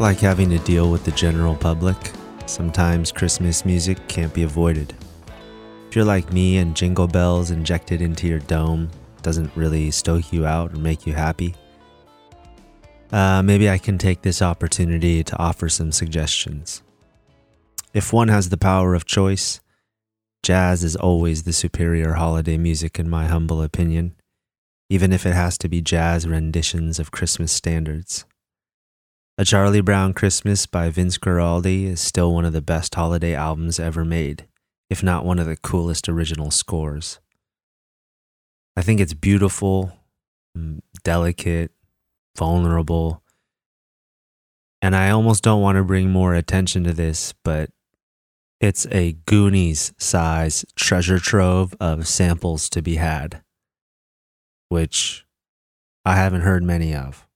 Like having to deal with the general public, sometimes Christmas music can't be avoided. If you're like me and jingle bells injected into your dome doesn't really stoke you out or make you happy, uh, maybe I can take this opportunity to offer some suggestions. If one has the power of choice, jazz is always the superior holiday music, in my humble opinion, even if it has to be jazz renditions of Christmas standards. A Charlie Brown Christmas by Vince Guaraldi is still one of the best holiday albums ever made, if not one of the coolest original scores. I think it's beautiful, mm, delicate, vulnerable, and I almost don't want to bring more attention to this, but it's a Goonies size treasure trove of samples to be had, which I haven't heard many of.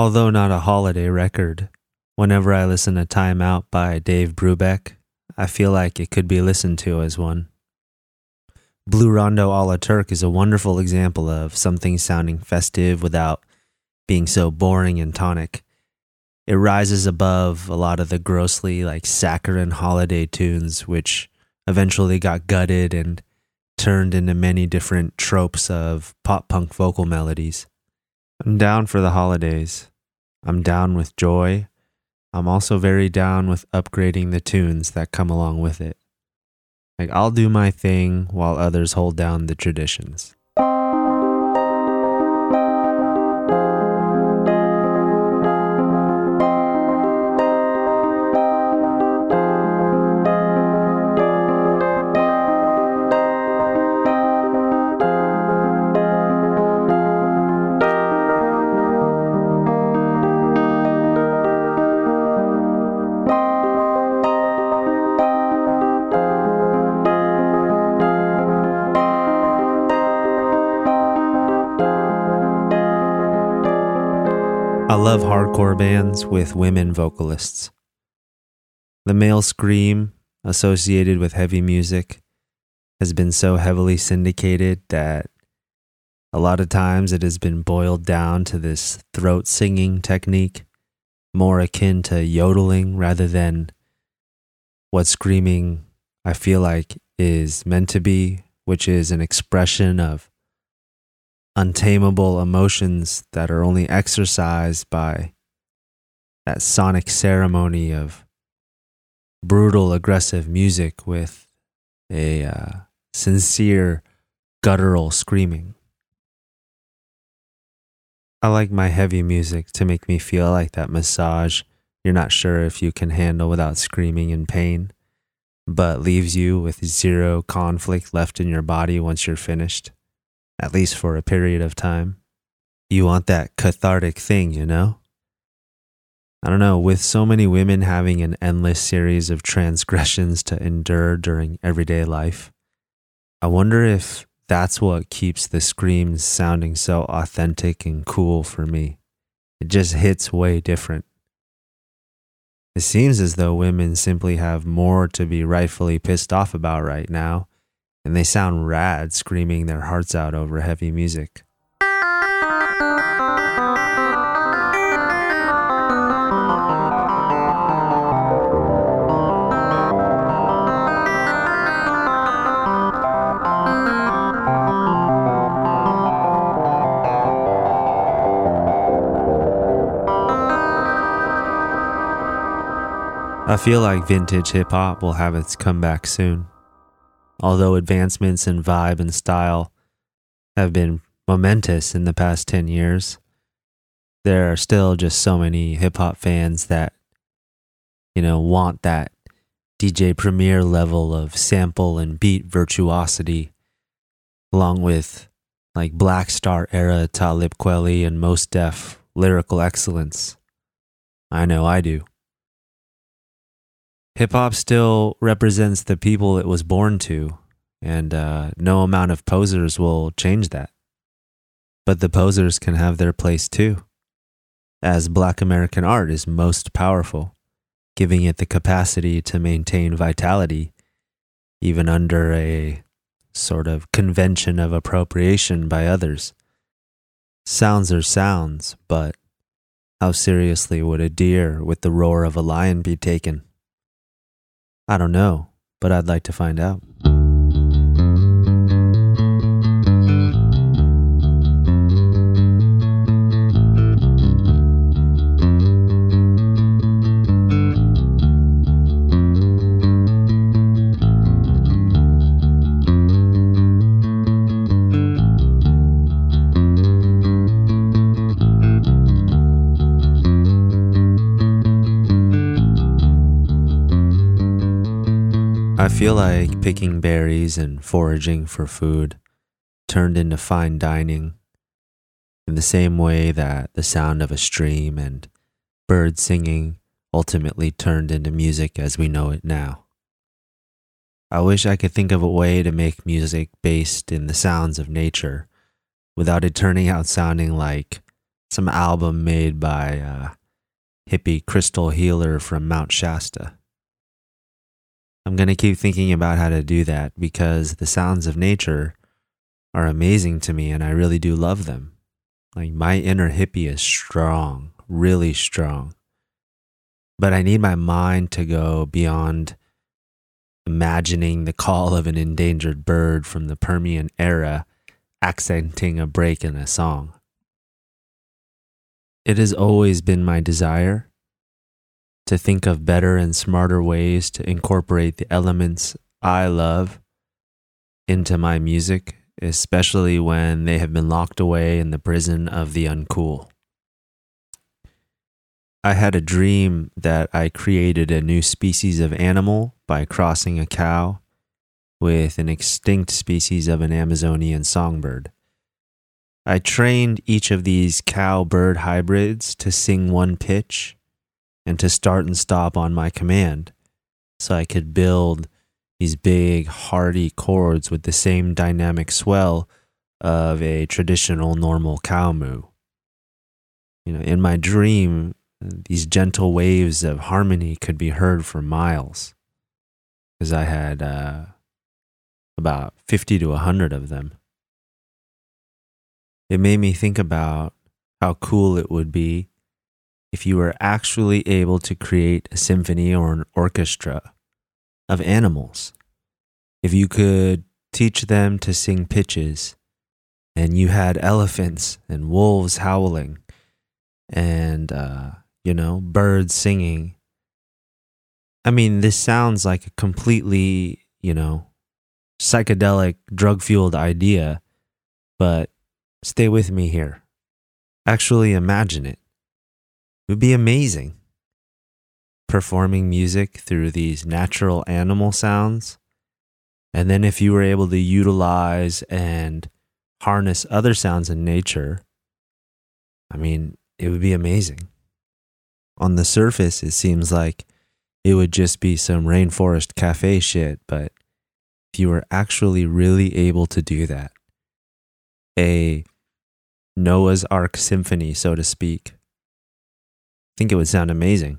Although not a holiday record, whenever I listen to Time Out by Dave Brubeck, I feel like it could be listened to as one. Blue Rondo a la Turk is a wonderful example of something sounding festive without being so boring and tonic. It rises above a lot of the grossly like saccharine holiday tunes, which eventually got gutted and turned into many different tropes of pop punk vocal melodies. I'm down for the holidays. I'm down with joy. I'm also very down with upgrading the tunes that come along with it. Like, I'll do my thing while others hold down the traditions. Love hardcore bands with women vocalists. The male scream associated with heavy music has been so heavily syndicated that a lot of times it has been boiled down to this throat singing technique, more akin to yodeling rather than what screaming I feel like is meant to be, which is an expression of untamable emotions that are only exercised by that sonic ceremony of brutal, aggressive music with a uh, sincere, guttural screaming. I like my heavy music to make me feel like that massage you're not sure if you can handle without screaming in pain, but leaves you with zero conflict left in your body once you're finished at least for a period of time. You want that cathartic thing, you know? I don't know, with so many women having an endless series of transgressions to endure during everyday life, I wonder if that's what keeps the screams sounding so authentic and cool for me. It just hits way different. It seems as though women simply have more to be rightfully pissed off about right now and they sound rad screaming their hearts out over heavy music. I feel like vintage hip hop will have its comeback soon. Although advancements in vibe and style have been momentous in the past 10 years, there are still just so many hip hop fans that, you know, want that DJ Premier level of sample and beat virtuosity, along with like Black Star era Talib Kweli and Mos Def lyrical excellence. I know I do. Hip hop still represents the people it was born to, and uh, no amount of posers will change that. But the posers can have their place too, as Black American art is most powerful, giving it the capacity to maintain vitality even under a sort of convention of appropriation by others. Sounds are sounds, but how seriously would a deer with the roar of a lion be taken? I don't know, but I'd like to find out. Feel like picking berries and foraging for food turned into fine dining in the same way that the sound of a stream and birds singing ultimately turned into music as we know it now. I wish I could think of a way to make music based in the sounds of nature without it turning out sounding like some album made by a hippie crystal healer from Mount Shasta. I'm going to keep thinking about how to do that because the sounds of nature are amazing to me and I really do love them. Like my inner hippie is strong, really strong. But I need my mind to go beyond imagining the call of an endangered bird from the Permian era accenting a break in a song. It has always been my desire to think of better and smarter ways to incorporate the elements I love into my music, especially when they have been locked away in the prison of the uncool. I had a dream that I created a new species of animal by crossing a cow with an extinct species of an Amazonian songbird. I trained each of these cow bird hybrids to sing one pitch and to start and stop on my command. So I could build these big, hearty chords with the same dynamic swell of a traditional normal cow moo. You know, in my dream, these gentle waves of harmony could be heard for miles because I had uh, about 50 to 100 of them. It made me think about how cool it would be if you were actually able to create a symphony or an orchestra of animals, if you could teach them to sing pitches, and you had elephants and wolves howling, and, uh, you know, birds singing. I mean, this sounds like a completely, you know, psychedelic, drug fueled idea, but stay with me here. Actually, imagine it. It would be amazing. Performing music through these natural animal sounds. And then if you were able to utilize and harness other sounds in nature, I mean, it would be amazing. On the surface, it seems like it would just be some rainforest cafe shit, but if you were actually really able to do that, a Noah's Ark symphony, so to speak, think it would sound amazing.